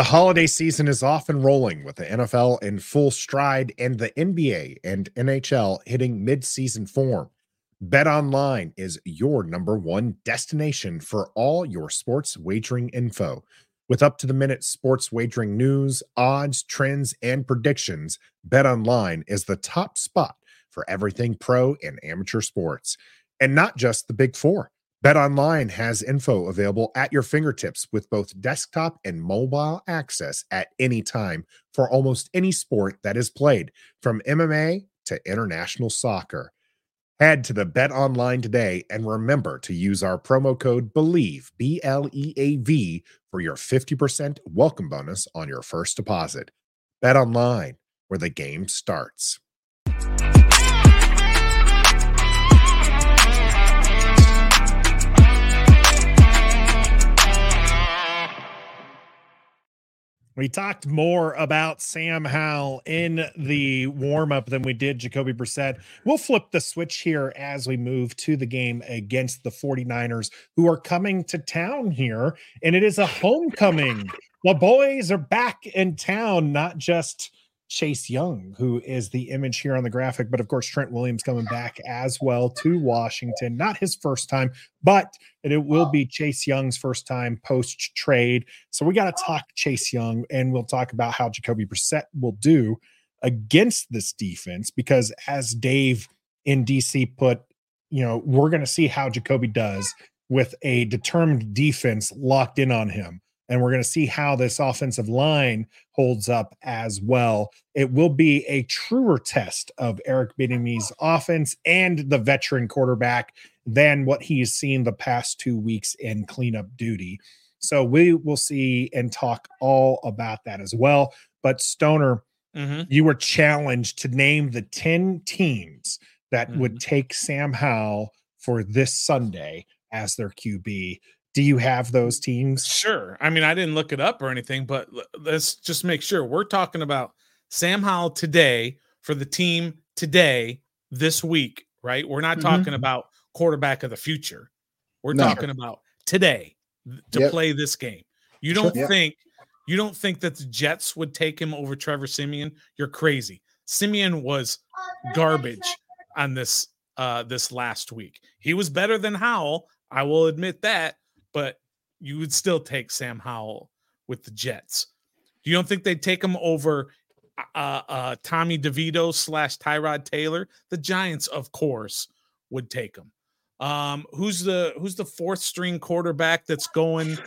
The holiday season is off and rolling with the NFL in full stride and the NBA and NHL hitting mid-season form. Bet Online is your number one destination for all your sports wagering info. With up to the minute sports wagering news, odds, trends, and predictions, Bet Online is the top spot for everything pro and amateur sports. And not just the big four. BetOnline has info available at your fingertips with both desktop and mobile access at any time for almost any sport that is played, from MMA to international soccer. Head to the Bet Online today and remember to use our promo code BELIEVE, B L E A V, for your 50% welcome bonus on your first deposit. Bet Online, where the game starts. We talked more about Sam Howell in the warm up than we did Jacoby Brissett. We'll flip the switch here as we move to the game against the 49ers, who are coming to town here. And it is a homecoming. The boys are back in town, not just Chase Young, who is the image here on the graphic. But of course, Trent Williams coming back as well to Washington. Not his first time, but it will be Chase Young's first time post trade. So we got to talk Chase Young, and we'll talk about how Jacoby Brissett will do against this defense. Because as Dave in DC put, you know, we're going to see how Jacoby does with a determined defense locked in on him and we're going to see how this offensive line holds up as well. It will be a truer test of Eric Bieniemy's offense and the veteran quarterback than what he's seen the past two weeks in cleanup duty. So we will see and talk all about that as well. But Stoner, mm-hmm. you were challenged to name the 10 teams that mm-hmm. would take Sam Howell for this Sunday as their QB. Do you have those teams? Sure. I mean, I didn't look it up or anything, but let's just make sure we're talking about Sam Howell today for the team today, this week, right? We're not mm-hmm. talking about quarterback of the future. We're no. talking about today to yep. play this game. You don't sure. think you don't think that the Jets would take him over Trevor Siemian? You're crazy. Siemian was garbage on this uh this last week. He was better than Howell. I will admit that, but you would still take Sam Howell with the Jets. You don't think they'd take him over uh, uh, Tommy DeVito slash Tyrod Taylor? The Giants, of course, would take him. Um, who's the who's the fourth string quarterback that's going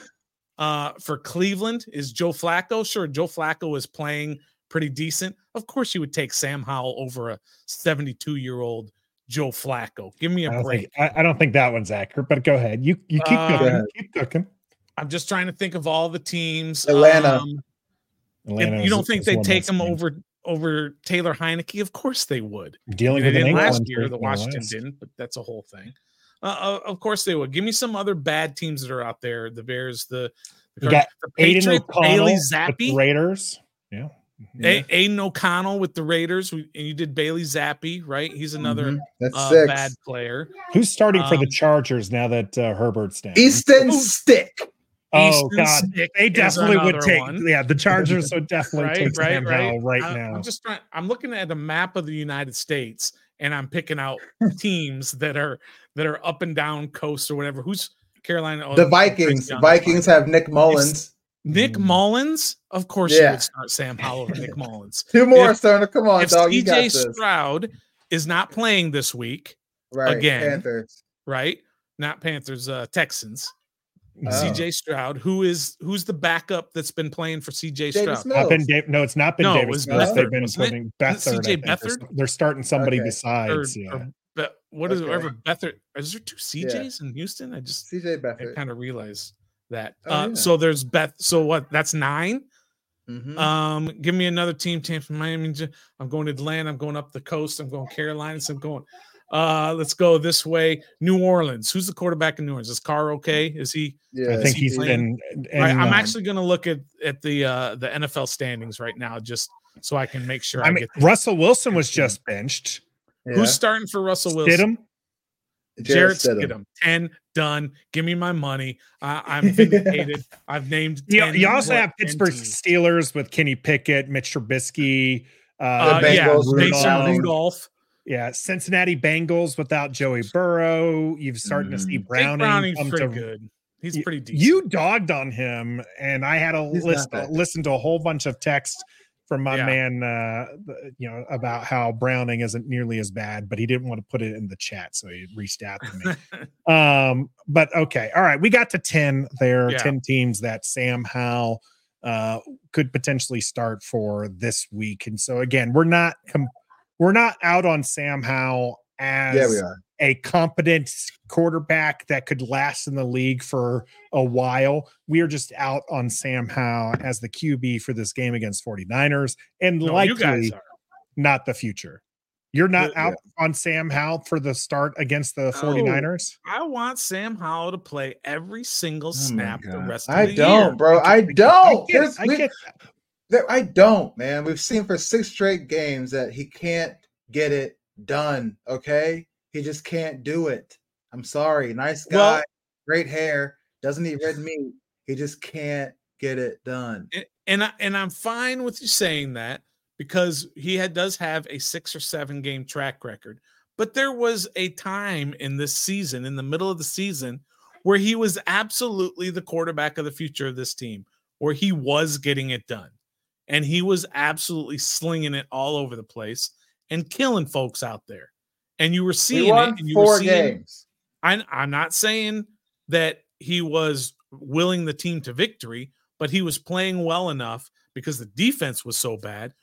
uh, for Cleveland? Is Joe Flacco? Sure, Joe Flacco is playing pretty decent. Of course, you would take Sam Howell over a 72 year old Joe Flacco. Give me a I break. Think, I, I, don't think that one's accurate, but go ahead. You you keep um, cooking. Keep cooking. I'm just trying to think of all the teams. Atlanta. Um, Atlanta you don't think they'd take him over over Taylor Heinicke? Of course they would. Dealing with didn't last year, the Washington didn't, but that's a whole thing. Uh, uh, of course they would. Give me some other bad teams that are out there. The Bears, the, the, the Patriots, Bailey Zappe, Raiders. Yeah. Yeah. A- Aidan O'Connell with the Raiders, and you did Bailey Zappe, right? He's another mm-hmm. That's uh, bad player. Who's starting um, for the um, Chargers now that uh, Herbert's down? Easton Stick. Oh Easton God, Stick they definitely would take. One. Yeah, the Chargers would definitely right, take right, right. right I, now. I'm just trying. I'm looking at a map of the United States, and I'm picking out teams that are that are up and down coast or whatever. Who's Carolina? Oh, the Vikings. Vikings have Nick Mullens. Nick mm. Mullens, of course, yeah. you would start Sam Howell over Nick Mullens. Two more, if, Stoner. Come on, if dog. CJ Stroud is not playing this week, right? Again, Panthers, right? Not Panthers, uh, Texans. Oh. CJ Stroud, who is who's the backup that's been playing for CJ Stroud? Not been Dave, no, it's not been no, Davis Mills. They've been putting Beathard. CJ Beathard. They're, they're, starting somebody okay. besides. Or, yeah. Or, but what is okay. it? Ever Beathard? Is there two CJs yeah. in Houston? I just CJ Beathard. I kind of realized that. Oh, uh, yeah. So there's Beth. So what? That's 9 mm-hmm. Um, give me another team. Tampa, Miami. I'm going to Atlanta. I'm going up the coast. I'm going Carolina. So I'm going. Uh, let's go this way. New Orleans. Who's the quarterback in New Orleans? Is Carr okay? Is he? Yeah, I think he he's been. right, I'm um, actually going to look at at the uh the NFL standings right now, just so I can make sure. I, I mean, Russell Wilson was just benched. Yeah. Who's starting for Russell Wilson? Stidham. Jarrett Stidham. Stidham, 10 done. Give me my money. I, I'm vindicated. I've named. You, you also have Pittsburgh teams. Steelers with Kenny Pickett, Mitch Trubisky. Uh, Uh, The yeah, Mason Rudolph. Rudolph. yeah, Cincinnati Bengals without Joey Burrow. You've starting to see Mm. Jake Browning. Browning's come pretty to- good. He's You- pretty decent. You dogged on him, and I had to He's not listen, listen to a whole bunch of texts from my Yeah. man, uh, you know, about how Browning isn't nearly as bad, but he didn't want to put it in the chat, so he reached out to me. um, but okay, all right, we got to ten there, Yeah. ten teams that Sam Howell uh, could potentially start for this week, and so again, we're not com- we're not out on Sam Howell as Yeah, we are. A competent quarterback that could last in the league for a while. We are just out on Sam Howell as the QB for this game against 49ers and No, likely not the future. You're not The- out on Sam Howell for the start against the 49ers? I want Sam Howell to play every single Oh snap the rest of I the don't, bro. I I don't. get, I we- get that. there- I don't, man. We've seen for six straight games that he can't get it done. Okay, he just can't do it. I'm sorry. Nice guy, Well- great hair, doesn't eat red meat. He just can't get it done. A- and I, and I'm fine with you saying that because he had, does have a six or seven game track record. But there was a time in this season, in the middle of the season, where he was absolutely the quarterback of the future of this team, where he was getting it done, and he was absolutely slinging it all over the place and killing folks out there. And you were seeing it. won And you were four seeing, games. I, I'm not saying that he was willing the team to victory, but he was playing well enough because the defense was so bad.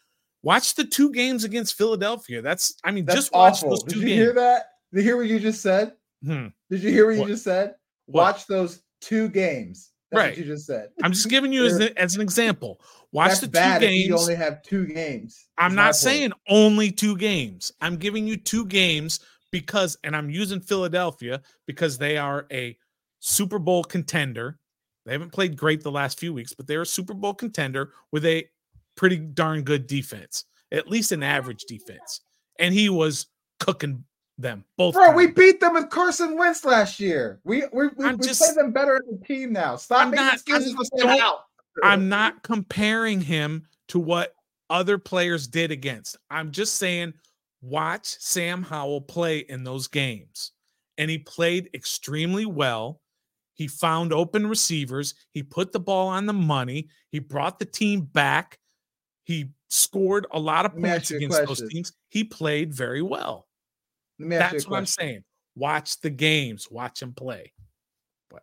Watch the two games against Philadelphia. That's, I mean, That's just watch awful. those Did two you games. hear that? Did you hear what you just said? Hmm. Did you hear what, What? you just said? What? Watch those two games. That's Right. you just said. I'm just giving you as, as an example. Watch the two bad if you only have two games. I'm not point. saying only two games. I'm giving you two games because, and I'm using Philadelphia because they are a Super Bowl contender. They haven't played great the last few weeks, but they're a Super Bowl contender with a pretty darn good defense, at least an average defense. And he was cooking them both. Bro, we beat them with Carson Wentz last year. We we, we, we just- play them better as a team now. Stop I'm making not- excuses for don't- Howell. I'm not comparing him to what other players did against. I'm just saying, watch Sam Howell play in those games. And he played extremely well. He found open receivers. He put the ball on the money. He brought the team back. He scored a lot of Let me ask points against those teams. He played very well. Let me ask That's you a what I'm saying. Watch the games, watch him play. But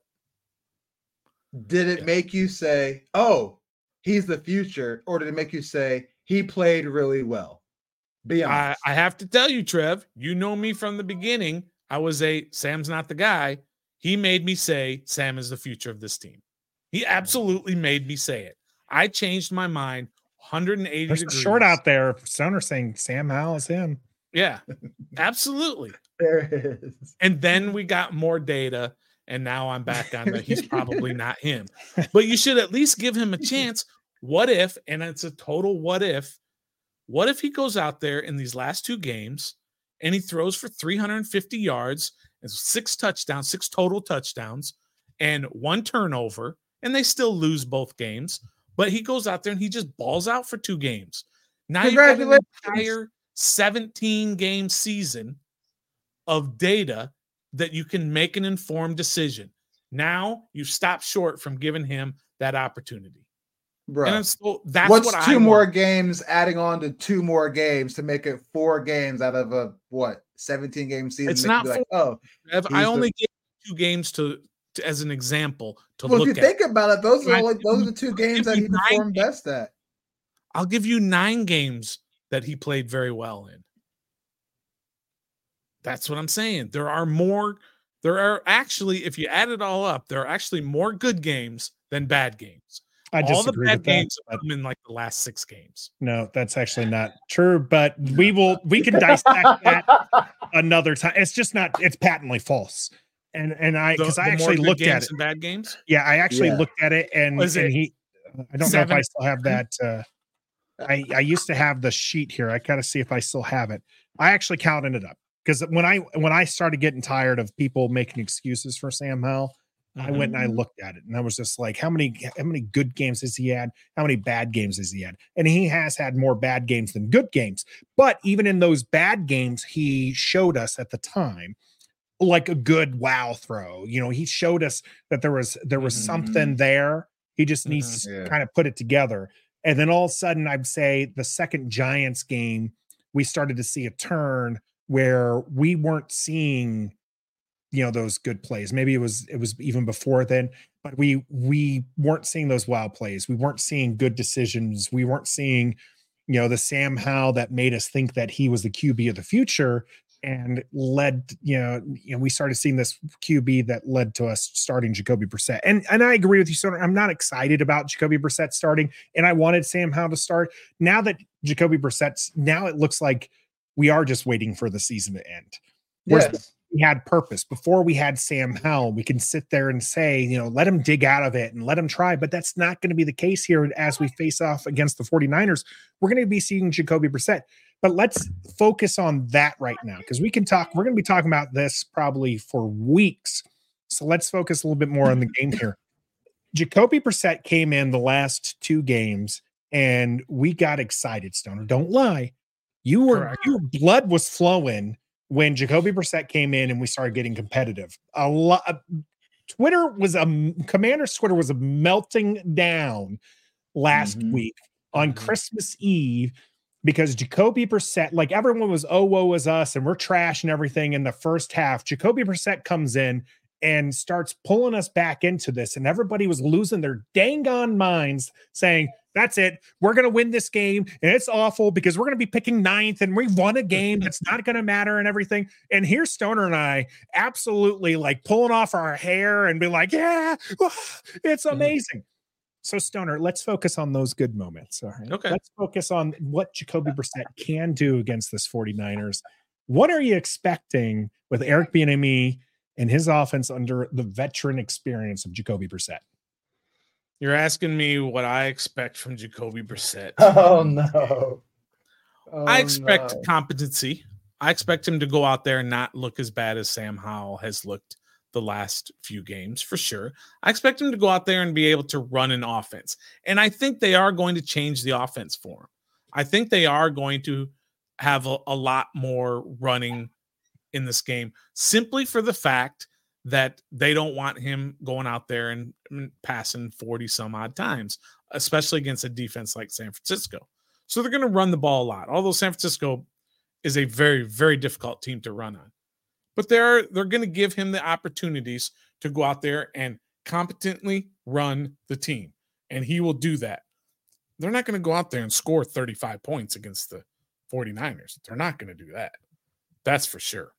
did it Yeah. make you say, "Oh, he's the future," or did it make you say he played really well? Be I, honest. I have to tell you, Trev, you know me from the beginning. I was a Sam's not the guy. He made me say Sam is the future of this team. He mm. absolutely made me say it. I changed my mind 180 There's a degrees. short out there. Stoner saying Sam Howell is him. Yeah, absolutely. there it is. And then we got more data, and now I'm back on that he's probably not him. But you should at least give him a chance. What if, and it's a total what if, what if he goes out there in these last two games and he throws for 350 yards and six touchdowns, six total touchdowns, and one turnover, and they still lose both games, but he goes out there and he just balls out for two games. Now you've got an entire 17 game season of data that you can make an informed decision. Now you stop short from giving him that opportunity. Bro. And so that's What's what two I more want. games adding on to two more games to make it four games out of a what 17 game season? It's not like, oh, I the- only gave two games to, to as an example to well, if you at. think about it, those are like those are the two games that he performed best at. I'll give you nine games that he played very well in. That's what I'm saying. There are more. There are actually, if you add it all up, there are actually more good games than bad games. I just all the bad with that. games but- come in like the last six games. No, that's actually not true. But we will we can dissect that another time. It's just not. It's patently false. And and I because I actually good looked at it. and bad games. Yeah, I actually Yeah. looked at it and, and it he. I don't know if I still have that. Uh, I I used to have the sheet here. I gotta see if I still have it. I actually counted it up. because when I when I started getting tired of people making excuses for Sam Howell, I went and I Mm-hmm. looked at it and I was just like, how many how many good games has he had? How many bad games has he had? And he has had more bad games than good games. But even in those bad games, he showed us at the time like a good wow throw. You know, he showed us that there was there was Mhm. something there. He just needs Mhm. Yeah. to kind of put it together. And then all of a sudden, I'd say the second Giants game, we started to see a turn where we weren't seeing you know those good plays. Maybe it was it was even before then but we we weren't seeing those wild plays. We weren't seeing good decisions. We weren't seeing you know the sam howell that made us think that he was the qb of the future and led you know you know we started seeing this qb that led to us starting jacoby Brissett. and and i agree with you so i'm not excited about jacoby Brissett starting and i wanted sam howell to start now that jacoby Brissett's now it looks like we are just waiting for the season to end Whereas Yes. we had purpose before we had Sam Howell. We can sit there and say, you know, let him dig out of it and let him try. But that's not going to be the case here as we face off against the 49ers. We're going to be seeing Jacoby Brissett. But let's focus on that right now because we can talk. We're going to be talking about this probably for weeks. So let's focus a little bit more on the game here. Jacoby Brissett came in the last two games and we got excited, Stoner. Don't lie. You were Correct. your blood was flowing when Jacoby Brissett came in and we started getting competitive. A lot Twitter was a Commander's Twitter was a melting down last Mhm. week on Mhm. Christmas Eve because Jacoby Brissett, like everyone was, oh, woe was us, and we're trash and everything in the first half. Jacoby Brissett comes in and starts pulling us back into this, and everybody was losing their dang on minds, saying, That's it. We're going to win this game. And it's awful because we're going to be picking ninth and we've won a game that's not going to matter and everything. And here's Stoner and I absolutely like pulling off our hair and be like, Yeah, it's Mhm. amazing. So, Stoner, let's focus on those good moments. All right. Okay. Let's focus on what Jacoby Brissett can do against this 49ers. What are you expecting with Eric Bieniemy and his offense under the veteran experience of Jacoby Brissett? You're asking me what I expect from Jacoby Brissett. Oh no. I Oh, expect no. competency. I expect him to go out there and not look as bad as Sam Howell has looked the last few games for sure. I expect him to go out there and be able to run an offense. And I think they are going to change the offense for him. I think they are going to have a, a lot more running in this game simply for the fact that they don't want him going out there and, passing 40 some odd times, especially against a defense like San Francisco. So they're going to run the ball a lot. Although San Francisco is a very, very difficult team to run on. But they're they're going to give him the opportunities to go out there and competently run the team. And he will do that. They're not going to go out there and score 35 points against the 49ers. They're not going to do that. That's for sure.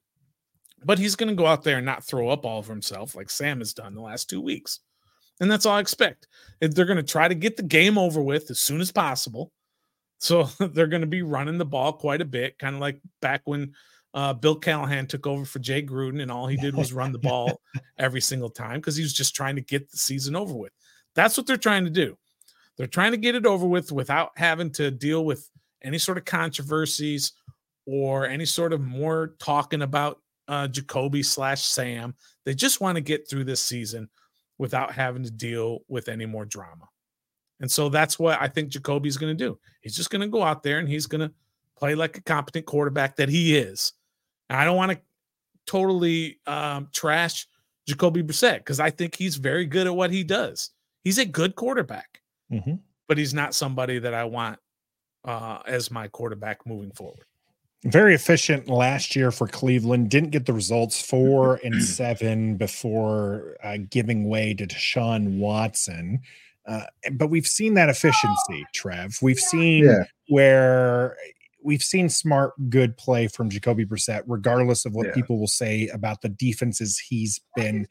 But he's going to go out there and not throw up all of himself like Sam has done the last two weeks. And that's all I expect. They're going to try to get the game over with as soon as possible. So they're going to be running the ball quite a bit, kind of like back when uh, Bill Callahan took over for Jay Gruden, and all he did was run the ball every single time because he was just trying to get the season over with. That's what they're trying to do. They're trying to get it over with without having to deal with any sort of controversies or any sort of more talking about uh, Jacoby slash Sam. They just want to get through this season without having to deal with any more drama. And so that's what I think Jacoby's going to do. He's just going to go out there and he's going to play like a competent quarterback that he is. And I don't want to totally um, trash Jacoby Brissett because I think he's very good at what he does. He's a good quarterback, Mhm. but he's not somebody that I want uh, as my quarterback moving forward. Very efficient last year for Cleveland. Didn't get the results four and seven before uh, giving way to Deshaun Watson. Uh, but we've seen that efficiency, Trev. We've seen Yeah. where we've seen smart, good play from Jacoby Brissett, regardless of what Yeah. people will say about the defenses he's been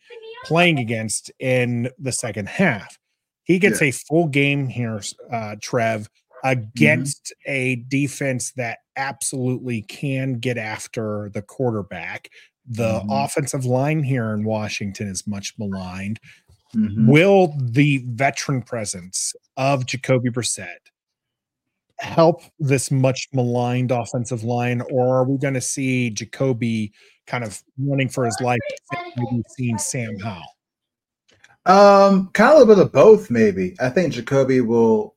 playing against in the second half. He gets a full game here, uh, Trev, against a defense that absolutely can get after the quarterback. The Mhm. offensive line here in Washington is much maligned. Mhm. Will the veteran presence of Jacoby Brissett help this much maligned offensive line, or are we going to see Jacoby kind of running for his life? Maybe seeing Sam Howell. Um, kind of a bit of both, maybe. I think Jacoby will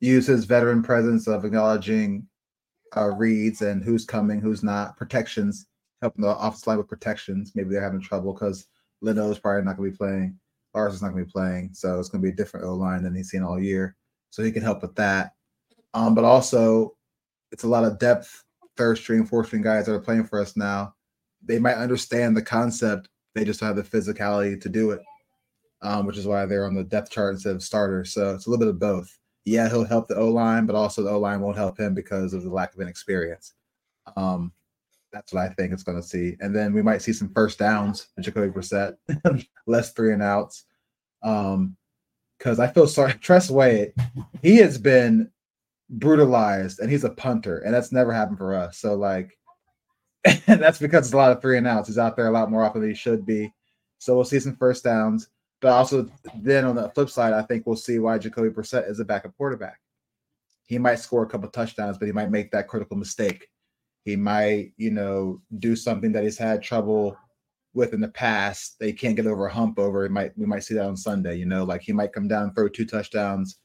use his veteran presence of acknowledging uh, reads and who's coming, who's not, protections, helping the offensive line with protections. Maybe they're having trouble because Leno is probably not going to be playing. Lars is not going to be playing, so it's going to be a different O line than he's seen all year. So he can help with that. Um, but also, it's a lot of depth, third string, fourth string guys that are playing for us now. They might understand the concept, they just don't have the physicality to do it, um, which is why they're on the depth chart instead of starters. So it's a little bit of both. Yeah, he'll help the O line, but also the O line won't help him because of the lack of inexperience. Um, that's what I think it's going to see. And then we might see some first downs in Jacoby Brissett, less three and outs. Um, because I feel sorry. Tress Way, he has been brutalized and he's a punter, and that's never happened for us. So, like, and that's because it's a lot of three and outs. He's out there a lot more often than he should be. So we'll see some first downs. But also, then on the flip side, I think we'll see why Jacoby Brissett is a backup quarterback. He might score a couple touchdowns, but he might make that critical mistake. He might, you know, do something that he's had trouble with in the past they can't get over a hump over. It might we might see that on Sunday. You know, like he might come down, throw two touchdowns.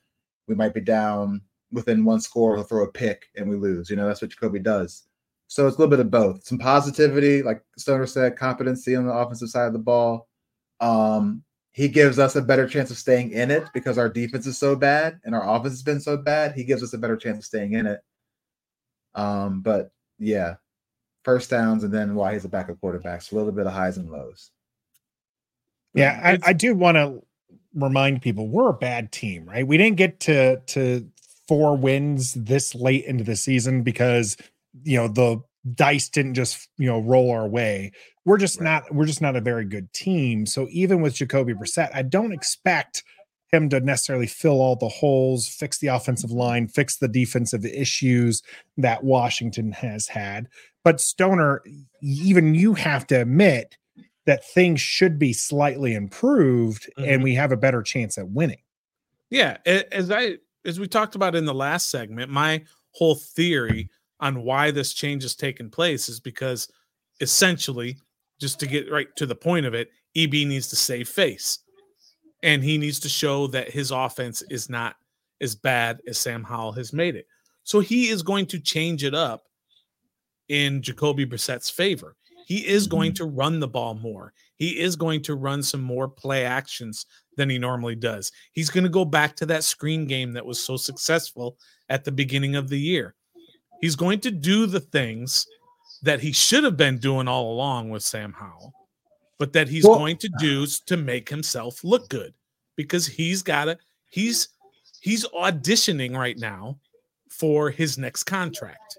We might be down within one score, he'll throw a pick and we lose. You know, that's what Jacoby does. So it's a little bit of both. Some positivity, like Stoner said, competency on the offensive side of the ball. Um, he gives us a better chance of staying in it because our defense is so bad and our offense has been so bad. He gives us a better chance of staying in it. Um, but yeah, first downs and then why he's a backup quarterback. So a little bit of highs and lows. Yeah, I, I do want to remind people we're a bad team, right? We didn't get to to four wins this late into the season because you know the dice didn't just you know roll our way. We're just right. not we're just not a very good team. So even with Jacoby Brissett, I don't expect him to necessarily fill all the holes, fix the offensive line, fix the defensive issues that Washington has had. But Stoner, even you have to admit that things should be slightly improved mm-hmm. and we have a better chance at winning. Yeah, as I as we talked about in the last segment, my whole theory on why this change has taken place is because essentially, just to get right to the point of it, EB needs to save face. And he needs to show that his offense is not as bad as Sam Howell has made it. So he is going to change it up in Jacoby Brissett's favor. He is going mm-hmm. to run the ball more. He is going to run some more play actions than he normally does. He's going to go back to that screen game that was so successful at the beginning of the year. He's going to do the things that he should have been doing all along with Sam Howell, but that he's well, going to do to make himself look good because he's got to he's he's auditioning right now for his next contract.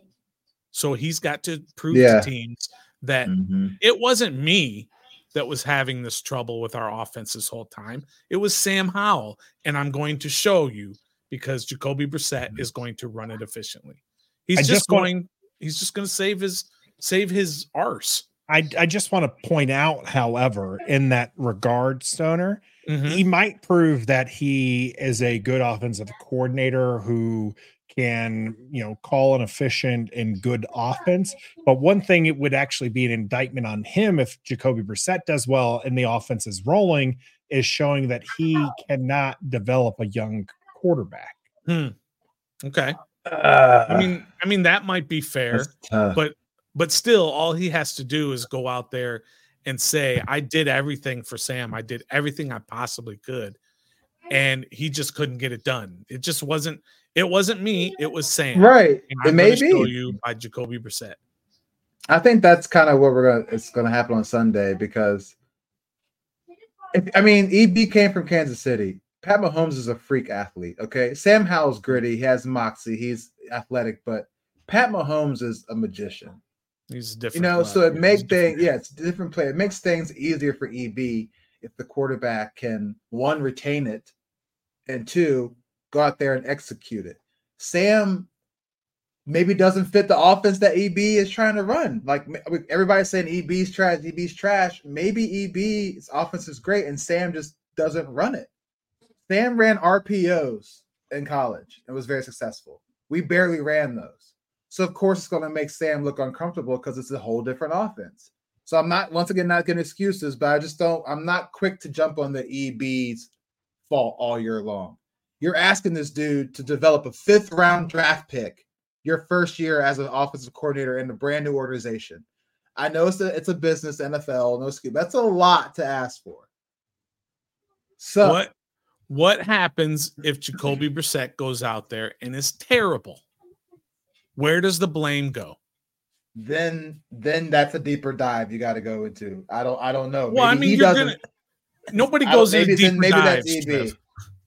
So he's got to prove yeah. to teams that mm-hmm. it wasn't me that was having this trouble with our offense this whole time. It was Sam Howell. And I'm going to show you because Jacoby Brissett mm-hmm. is going to run it efficiently. He's just, just, going, want, he's just going to save his save his arse. I, I just want to point out, however, in that regard, Stoner, mm-hmm. he might prove that he is a good offensive coordinator who can you know call an efficient and good offense. But one thing it would actually be an indictment on him if Jacoby Brissett does well and the offense is rolling is showing that he cannot develop a young quarterback. Hmm. Okay. Uh, I mean, I mean that might be fair, but but still, all he has to do is go out there and say, "I did everything for Sam. I did everything I possibly could." and he just couldn't get it done. It just wasn't. It wasn't me. It was Sam. Right. it may be you by Jacoby Brissett. I think that's kind of what we're gonna. It's gonna happen on Sunday because, if, I mean, EB came from Kansas City. Pat Mahomes is a freak athlete. Okay, Sam Howell's gritty. He has moxie. He's athletic, but Pat Mahomes is a magician. He's different. You know, so it makes things. Yeah, it's different play. It makes things easier for EB if the quarterback can one retain it and two, go out there and execute it. Sam maybe doesn't fit the offense that EB is trying to run. Like everybody's saying EB's trash, EB's trash. Maybe EB's offense is great and Sam just doesn't run it. Sam ran RPOs in college and was very successful. We barely ran those. So of course it's going to make Sam look uncomfortable because it's a whole different offense. So I'm not once again not getting excuses, but I just don't. I'm not quick to jump on the EB's fault all year long. You're asking this dude to develop a fifth round draft pick your first year as an offensive coordinator in a brand new organization. I know it's a, it's a business, NFL, no scheme. That's a lot to ask for. So what what happens if Jacoby Brissett goes out there and is terrible? Where does the blame go? Then then that's a deeper dive you got to go into. I don't I don't know. Well, maybe I mean, you're gonna nobody goes into deeper maybe dives, that's EB.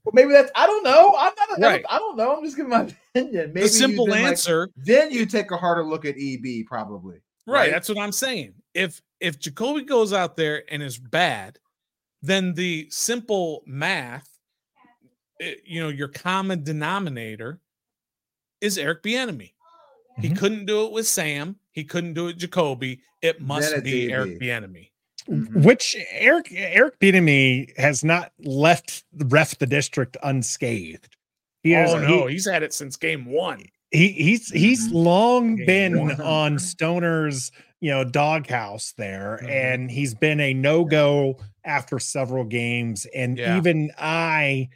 Well, maybe that's I don't know. I'm not. Right. I don't know. I'm just giving my opinion. Maybe the simple answer. Like, then you take a harder look at EB, probably. Right? right. That's what I'm saying. If if Jacoby goes out there and is bad, then the simple math, eh, you know, your common denominator is Eric Bieniemy. Mm-hmm. He couldn't do it with Sam. He couldn't do it Jacoby. It must be. Eric Bieniemy. Mm-hmm. Which Eric Eric Bieniemy has not left ref the district unscathed. He has, oh no, he, he's had it since game one. He he's he's mm-hmm. long game been one. on Stoner's you know doghouse there, mm-hmm. and he's been a no go after several games. And yeah. even I,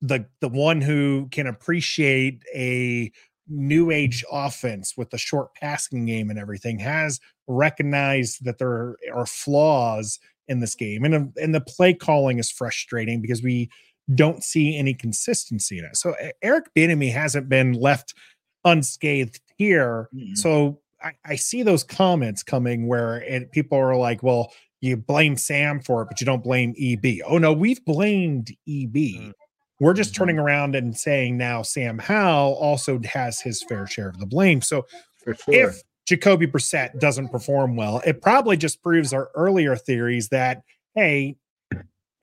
the the one who can appreciate a new age offense with the short passing game and everything has recognized that there are flaws in this game. And, and the play calling is frustrating because we don't see any consistency in it. So eric Bieniemy hasn't been left unscathed here. Mm-hmm. so I, I, see those comments coming where it, people are like well you blame sam for it but you don't blame eb oh no we've blamed eb mm-hmm. We're just turning around and saying now Sam Howell also has his fair share of the blame. So sure. if Jacoby Brissett doesn't perform well, it probably just proves our earlier theories that hey,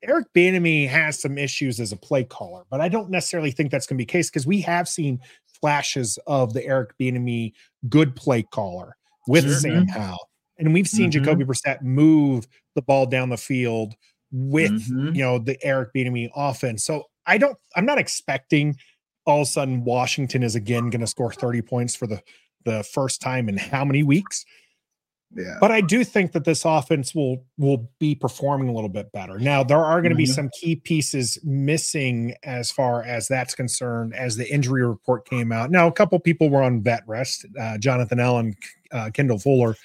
Eric Bieniemy has some issues as a play caller, but I don't necessarily think that's going to be the case because we have seen flashes of the Eric Bieniemy good play caller with sure. Sam mm-hmm. Howell, and we've seen mm-hmm. Jacoby Brissett move the ball down the field with mm-hmm. you know the Eric Bieniemy offense. So I don't. I'm not expecting all of a sudden Washington is again going to score 30 points for the the first time in how many weeks. Yeah. But I do think that this offense will will be performing a little bit better. Now there are going to mm-hmm. be some key pieces missing as far as that's concerned as the injury report came out. Now a couple people were on vet rest, uh, Jonathan Allen, uh, Kendall Fuller.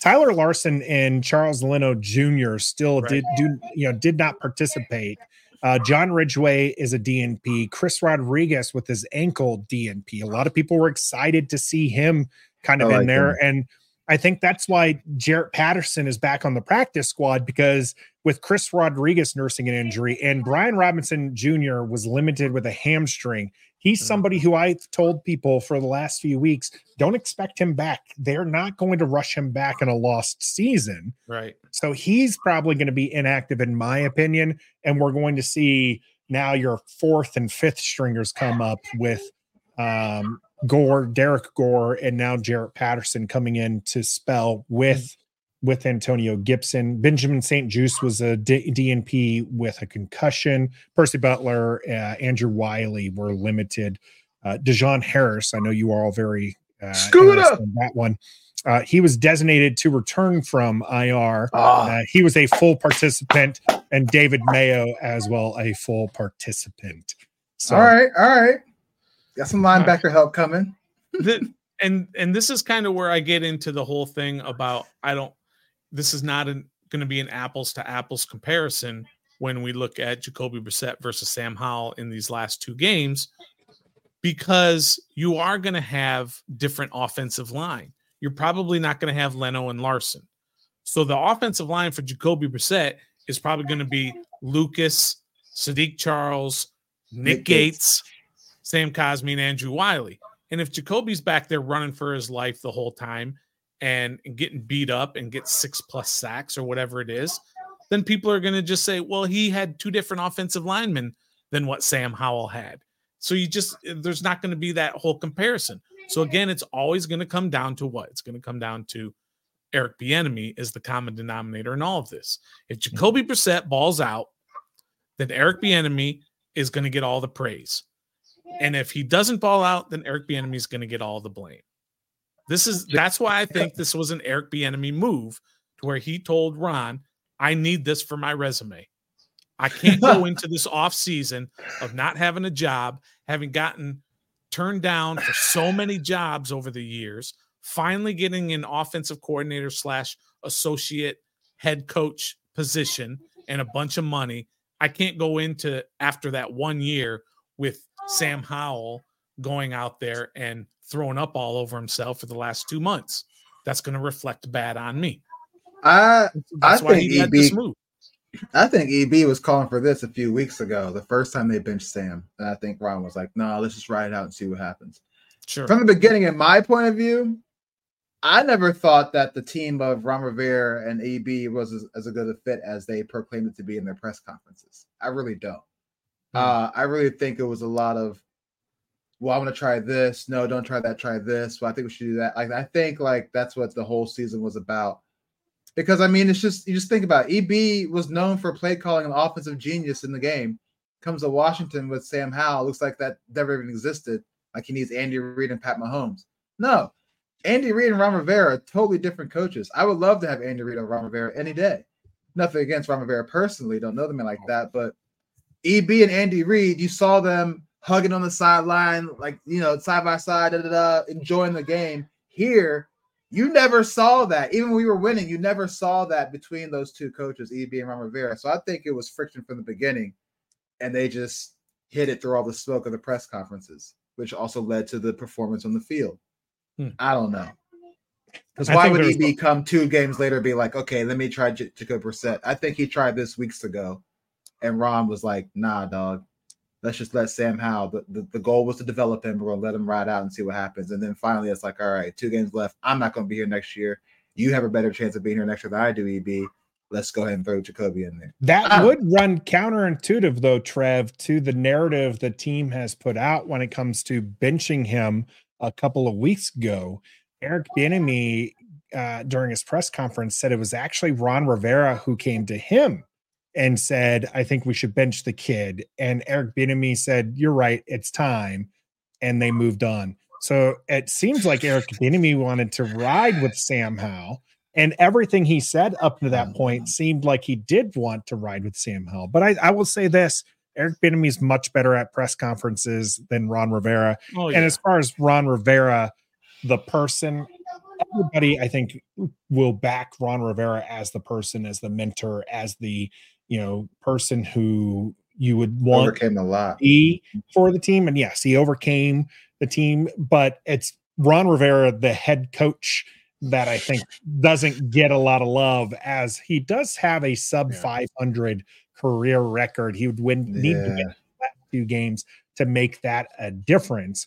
Tyler Larson, and Charles Leno Jr. still right. did do you know did not participate uh, John Ridgeway is a DNP. Chris Rodriguez with his ankle DNP. A lot of people were excited to see him kind of in there. Him. And I think that's why Jarrett Patterson is back on the practice squad because with Chris Rodriguez nursing an injury and Brian Robinson Jr. was limited with a hamstring, He's mm-hmm. somebody who I've told people for the last few weeks don't expect him back. They're not going to rush him back in a lost season. Right. So he's probably going to be inactive, in my opinion. And we're going to see now your fourth and fifth stringers come up with um, Gore, Derrick Gore, and now Jarrett Patterson coming in to spell with with Antonio Gibson. Benjamin St-Juste was a D- DNP with a concussion. Percy Butler, uh, Andrew Wylie were limited. Uh, Dejon Harris, I know you are all very uh, that one. Uh, he was designated to return from IR. Ah. Uh, he was a full participant, and David Mayo as well a full participant. So, all right, all right. Got some linebacker right. help coming. the, and and this is kind of where I get into the whole thing about I don't this is not going to be an apples to apples comparison when we look at Jacoby Brissett versus Sam Howell in these last two games because you are going to have different offensive line. You're probably not going to have Leno and Larson. So the offensive line for Jacoby Brissett is probably going to be Lucas, Saahdiq Charles, Nick, Nick Gates, Gates, Sam Cosmi, and Andrew Wylie. And if Jacoby's back there running for his life the whole time, and, getting beat up and get six plus sacks or whatever it is, then people are going to just say, well, he had two different offensive linemen than what Sam Howell had. So you just, eh, there's not going to be that whole comparison. So again, it's always going to come down to what? It's going to come down to Eric Bieniemy is the common denominator in all of this. If mm-hmm. Jacoby Brissett balls out, then Eric Bieniemy is going to get all the praise. And if he doesn't ball out, then Eric Bieniemy is going to get all the blame. This is that's why I think this was an Eric Bieniemy move to where he told Ron, "I need this for my resume. I can't go into this off season of not having a job, having gotten turned down for so many jobs over the years, finally getting an offensive coordinator slash associate head coach position and a bunch of money. I can't go into after that one year with Sam Howell going out there and throwing up all over himself for the last two months. That's going to reflect bad on me. I That's I think EB, I think EB was calling for this a few weeks ago, the first time they benched Sam. And I think Ron was like, no, nah, let's just ride it out and see what happens. Sure. From the beginning, in my point of view, I never thought that the team of Ron Rivera and EB was as, as, a good a fit as they proclaimed it to be in their press conferences. I really don't. Mm. Uh, I really think it was a lot of, well, I'm to try this. No, don't try that. Try this. Well, I think we should do that. Like, I think like that's what the whole season was about. Because I mean, it's just you just think about it. EB was known for play calling an offensive genius in the game. Comes to Washington with Sam Howell. Looks like that never even existed. Like he needs Andy Reid and Pat Mahomes. No, Andy Reid and Ron Rivera totally different coaches. I would love to have Andy Reid and Ron Rivera any day. Nothing against Ron Rivera personally, don't know them like that, but EB and Andy Reid, you saw them hugging on the sideline, like you know, side by side, da, da, da, enjoying the game. Here, you never saw that. Even when we were winning, you never saw that between those two coaches, EB and Ron Rivera. So I think it was friction from the beginning, and they just hit it through all the smoke of the press conferences, which also led to the performance on the field. Hmm. I don't know. Because why would he be come two games later be like, okay, let me try J- Jacob Brissett? I think he tried this weeks ago, and Ron was like, nah, dog. Let's just let Sam Howell. The, the, the goal was to develop him. We're gonna let him ride out and see what happens. And then finally, it's like, all right, two games left. I'm not gonna be here next year. You have a better chance of being here next year than I do, EB. Let's go ahead and throw Jacoby in there. That ah. would run counterintuitive, though, Trev, to the narrative the team has put out when it comes to benching him a couple of weeks ago, Eric Bieniemy uh, during his press conference said it was actually Ron Rivera who came to him and said, "I think we should bench the kid." And Eric Bieniemy said, "You're right, it's time," and they moved on. So it seems like Eric Bieniemy wanted to ride with Sam Howell, and everything he said up to that point mm. seemed like he did want to ride with Sam Howell. But I, I will say this: Eric Bieniemy is much better at press conferences than Ron Rivera. Oh, yeah. And as far as Ron Rivera, the person, everybody I think will back Ron Rivera as the person, as the mentor, as the you know person who you would want overcame a lot be for the team. And yes, he overcame the team, but it's Ron Rivera, the head coach that I think doesn't get a lot of love as he does have a sub yeah. 500 career record. He would win yeah. need to win two games to make that a difference.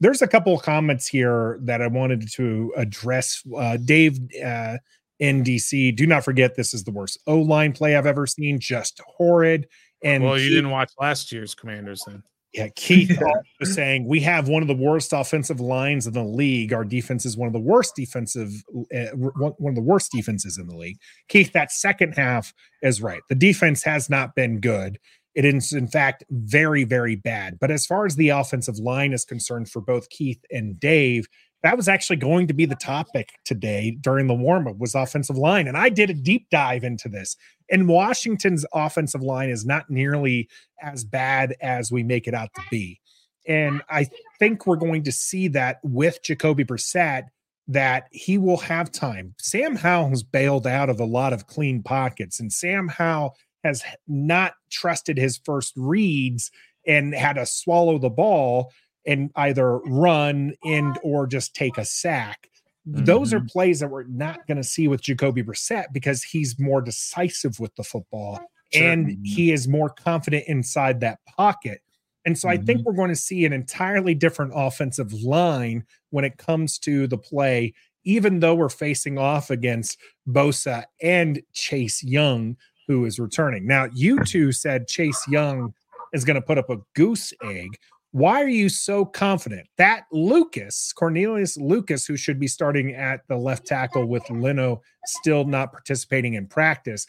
There's a couple of comments here that I wanted to address. Uh, Dave uh, NDC, do not forget this is the worst O line play I've ever seen. Just horrid. And well, you didn't watch last year's Commanders then. Yeah, Keith was saying we have one of the worst offensive lines in the league. Our defense is one of the worst defensive, uh, one of the worst defenses in the league. Keith, that second half is right. The defense has not been good. It is, in fact, very, very bad. But as far as the offensive line is concerned for both Keith and Dave, that was actually going to be the topic today during the warm up was offensive line and i did a deep dive into this and washington's offensive line is not nearly as bad as we make it out to be and i think we're going to see that with jacoby brissett that he will have time. Sam howell has bailed out of a lot of clean pockets and sam howell has not trusted his first reads and had to swallow the ball and either run and or just take a sack. Mm-hmm. Those are mm-hmm. plays that we're not going to see with Jacoby Brissett because he's more decisive with the football sure. and he is more confident inside that pocket. And so mm-hmm. I think mm-hmm. we're going to see an entirely different offensive line when it comes to the play, even though we're facing off against Bosa and Chase Young, who is returning. Now, you two said Chase Young is going to put up a goose egg. Why are you so confident that Lucas, Cornelius Lucas, who should be starting at the left tackle with Leno still not participating in practice,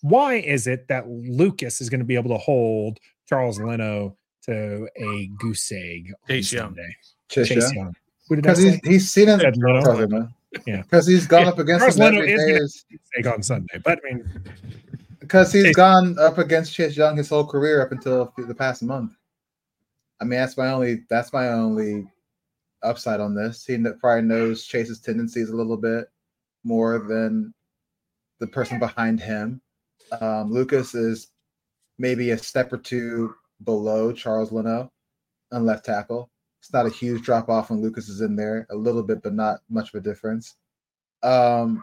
why is it that Lucas is going to be able to hold Charles Leno to a goose egg on Chase Young. Sunday. Chase Chase Young. Young. Who did I Because he's say? he's seen him Said Leno. Carlos Leno. Yeah. Because he's gone Yeah, up against Carlos him Leno is day. Egg on Sunday, but I mean, Because he's Chase- gone up against Chase Young his whole career up until the past month. I mean, that's my only that's my only upside on this. He probably knows Chase's tendencies a little bit more than the person behind him. Um, Lucas is maybe a step or two below Charles Leno on left tackle. It's not a huge drop off when Lucas is in there, a little bit, but not much of a difference. Um,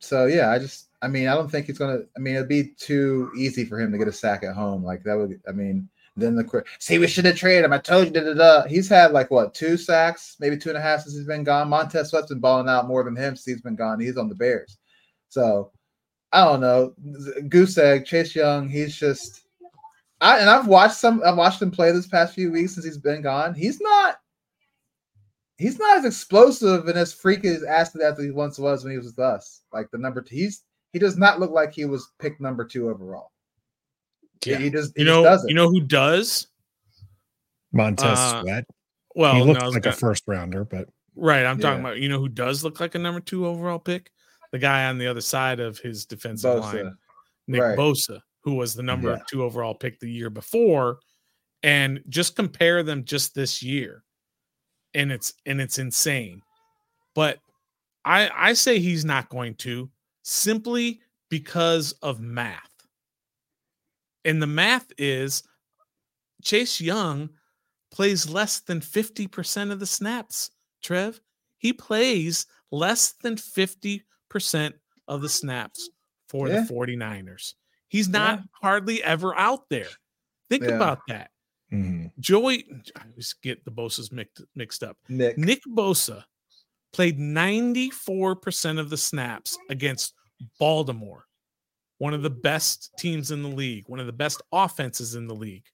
so yeah, I just, I mean, I don't think he's gonna. I mean, it'd be too easy for him to get a sack at home. Like that would, I mean, then the. See, we should have traded him. I told you. Da, da, da. He's had like what two sacks, maybe two and a half since he's been gone. Montez Sweat's been balling out more than him since he's been gone. He's on the Bears, so I don't know. Goose egg, Chase Young. He's just. I and I've watched some. I've watched him play this past few weeks since he's been gone. He's not. He's not as explosive and as freaky as athlete as he once was when he was with us. Like the number two, he's he does not look like he was picked number two overall. He- Yeah. He just he You know, doesn't. you know who does? Montez Uh, Sweat. Well, he looks I was like gonna- a first rounder, but right. I'm talking about you know who does look like a number two overall pick? The guy on the other side of his defensive line, Nick Right. Bosa, who was the number Yeah. two overall pick the year before, and just compare them just this year, and it's and it's insane. But I I say he's not going to simply because of math, and the math is Chase Young plays less than fifty percent of the snaps. Trev, he plays less than fifty percent of the snaps for Yeah. the 49ers. He's not hardly ever out there. Think Yeah. about that. mhm. Joey, I always get the Bosa's mixed, mixed up. Nick. Nick Bosa played 94% of the snaps against Baltimore, one of the best teams in the league, one of the best offenses in the league.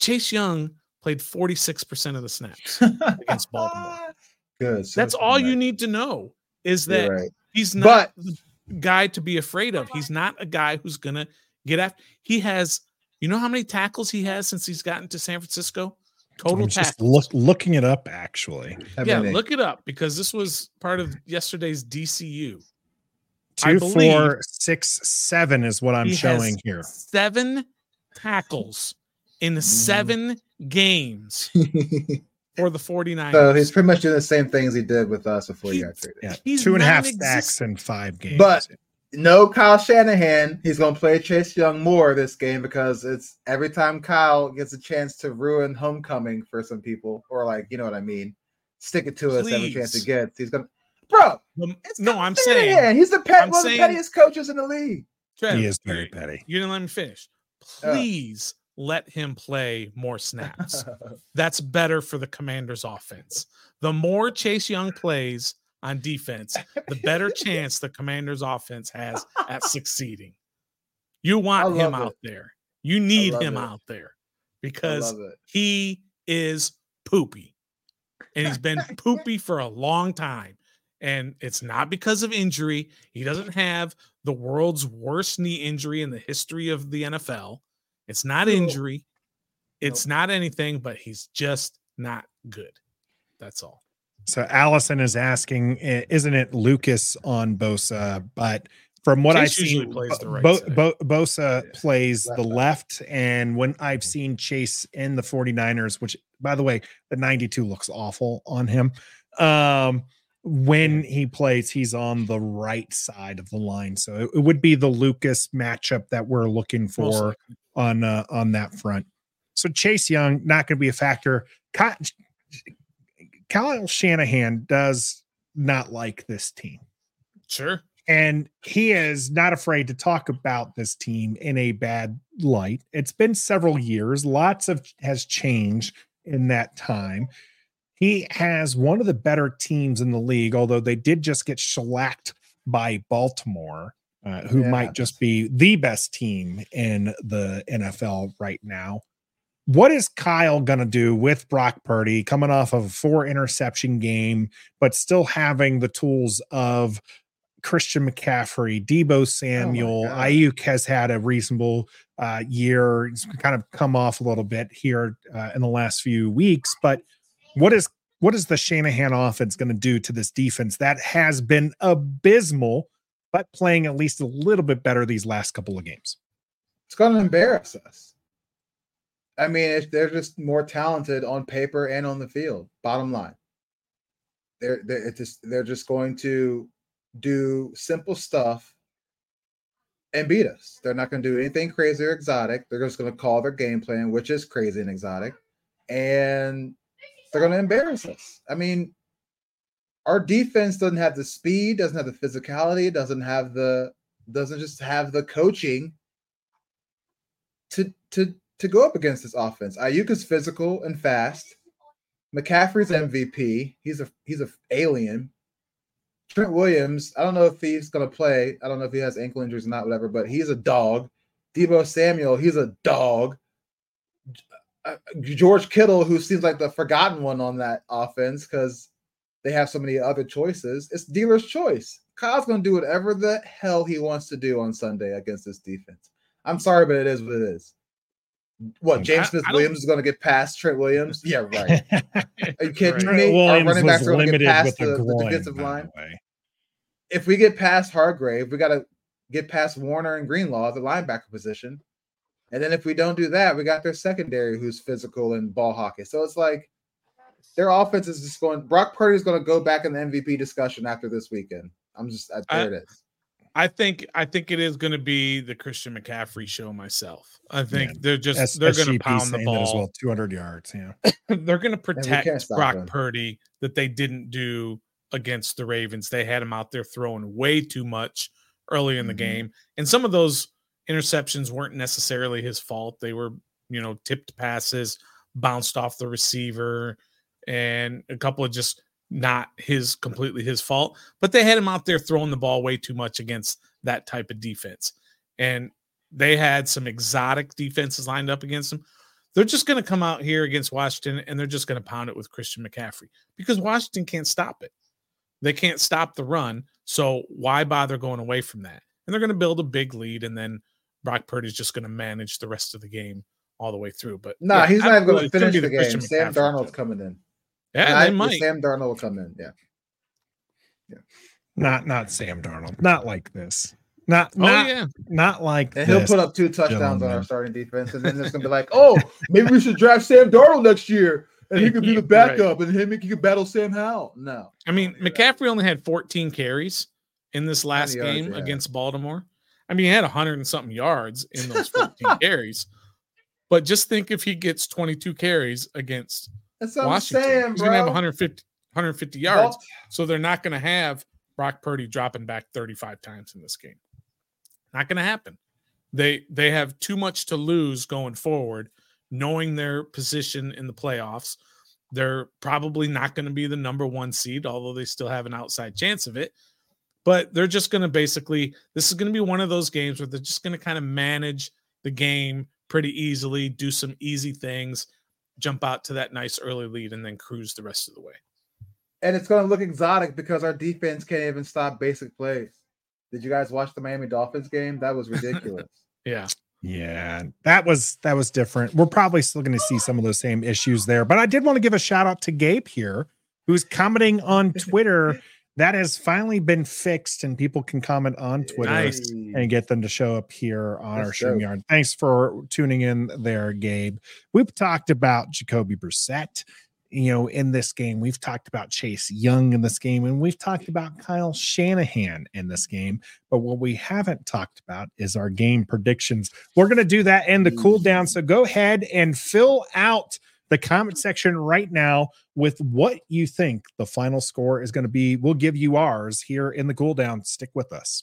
Chase Young played 46% of the snaps. against Baltimore. Good. so That's it's all right. you need to know is that right. He's not But- the guy to be afraid of. He's not a guy who's gonna get after. He has, you know, how many tackles he has since he's gotten to San Francisco? Total I'm just look, looking it up actually. How yeah, many? look it up because this was part of yesterday's DCU. I Two, believe four, six, seven is what I'm He showing has here. Seven tackles in Mm. seven games for the 49ers. so he's pretty much doing the same things he did with us before he He- got traded. Yeah, He's two and a half non-existent. stacks in five games. But- no Kyle Shanahan. He's going to play Chase Young more this game because it's every time Kyle gets a chance to ruin homecoming for some people, or like you know what I mean, stick it to us every chance he gets. He's going to, bro. It's no, I'm saying, Shanahan. he's the pet, I'm one of the saying- pettiest coaches in the league. Trev, he is very you- petty. You didn't let me finish. Yeah. Please let him play more snaps. That's better for the Commanders' offense. The more Chase Young plays on defense, the better chance the Commanders' offense has at succeeding. You want him it. out there. You need him it. out there because he is poopy. And he's been poopy for a long time. And it's not because of injury. He doesn't have the world's worst knee injury in the history of the NFL. It's not No. injury. It's not anything, but he's just not good. That's all. So Allison is asking, isn't it Lucas on Bosa? But from what I've seen, plays the right Bo- Bo- Bosa Yeah. plays Left the side. left. And when I've seen Chase in the 49ers, which by the way, the 92 looks awful on him. Um, when he plays, he's on the right side of the line. So it, it would be the Lucas matchup that we're looking for on uh, on that front. So Chase Young not going to be a factor. Ky- Kyle Shanahan does not like this team, Sure. and he is not afraid to talk about this team in a bad light. It's been several years; lots of has changed in that time. He has one of the better teams in the league, although they did just get shellacked by Baltimore, uh, who Yeah. might just be the best team in the NFL right now. What is Kyle going to do with Brock Purdy coming off of a four interception game, but still having the tools of Christian McCaffrey, Deebo Samuel, God. Aiyuk has had a reasonable uh, year. He's kind of come off a little bit here uh, in the last few weeks. But what is what is the Shanahan offense going to do to this defense that has been abysmal, but playing at least a little bit better these last couple of games? It's going to embarrass us. I mean, they're just more talented on paper and on the field. Bottom line, they're they're just they're just going to do simple stuff and beat us. They're not going to do anything crazy or exotic. They're just going to call their game plan, which is crazy and exotic, and they're going to embarrass us. I mean, our defense doesn't have the speed, doesn't have the physicality, doesn't have the doesn't just have the coaching to to to go up against this offense. Aiyuk is physical and fast. McCaffrey's MVP. He's a he's a alien. Trent Williams, I don't know if he's gonna play. I don't know if he has ankle injuries or not, whatever, but he's a dog. Deebo Samuel, he's a dog. Uh, George Kittle, who seems like the forgotten one on that offense because they have so many other choices. It's dealer's choice. Kyle's gonna do whatever the hell he wants to do on Sunday against this defense. I'm sorry, but it is what it is. What James I- Smith I Williams is going to get past Trent Williams? Yeah, right. Are you kidding Right. me? Our Williams running backs was are going to get limited past with the, the, the defensive by the line. If we get past Hargrave, we got to get past Warner and Greenlaw at the linebacker position. And then if we don't do that, we got their secondary who's physical and ball hockey. So it's like their offense is just going. Brock Purdy is going to go back in the MVP discussion after this weekend. I'm just uh, I- there. it is. I think I think it is going to be the Christian McCaffrey show myself. I think Yeah. they're just S- they're going to SGP pound the saying that as ball. well. 200 yards. Yeah. they're going to protect Brock him. Purdy that they didn't do against the Ravens. They had him out there throwing way too much early in the Mhm. game, and some of those interceptions weren't necessarily his fault. They were, you know, tipped passes, bounced off the receiver, and a couple of just not his completely his fault. But they had him out there throwing the ball way too much against that type of defense, and they had some exotic defenses lined up against them they're just going to come out here against Washington and they're just going to pound it with Christian McCaffrey because Washington can't stop it. They can't stop the run. So why bother going away from that? And they're going to build a big lead and then Brock Purdy's just going to manage the rest of the game all the way through. But Nah, yeah, he's not even going to finish be the game. Christian Sam McCaffrey Darnold's show. coming in. Yeah, And I- they might. Sam Darnold will come in. Yeah. Yeah. Not not Sam Darnold. Not like this. Not Oh not yeah, not like And he'll this. put up two touchdowns on our starting defense, and then it's gonna be like, oh, maybe we should draft Sam Darnold next year, and he could be the Right. backup, and him he could battle Sam Howell. No, I mean Don't that. McCaffrey only had 14 carries in this last yards, game yeah. against Baltimore. I mean, he had 100 and something yards in those 14 carries. But just think if he gets 22 carries against That's what Washington, saying, he's going to have 150, 150 yards. Ball- So they're not going to have Brock Purdy dropping back 35 times in this game. Not going to happen. They they have too much to lose going forward, knowing their position in the playoffs. They're probably not going to be the number one seed, although they still have an outside chance of it. But they're just going to basically, this is going to be one of those games where they're just going to kind of manage the game pretty easily, do some easy things, jump out to that nice early lead, and then cruise the rest of the way. and it's gonna look exotic because our defense can't even stop basic plays. Did you guys watch the Miami Dolphins game? That was ridiculous. Yeah. Yeah, that was that was different. We're probably still going to see some of those same issues there, but I did want to give a shout out to Gabe here, who's commenting on Twitter. that has finally been fixed, and people can comment on Twitter Nice. and get them to show up here on our That's dope. StreamYard. Thanks for tuning in there, Gabe. We've talked about Jacoby Brissett. You know, in this game, we've talked about Chase Young in this game, and we've talked about Kyle Shanahan in this game. But what we haven't talked about is our game predictions. We're going to do that in the cool down. So go ahead and fill out the comment section right now with what you think the final score is going to be. We'll give you ours here in the cool down. Stick with us.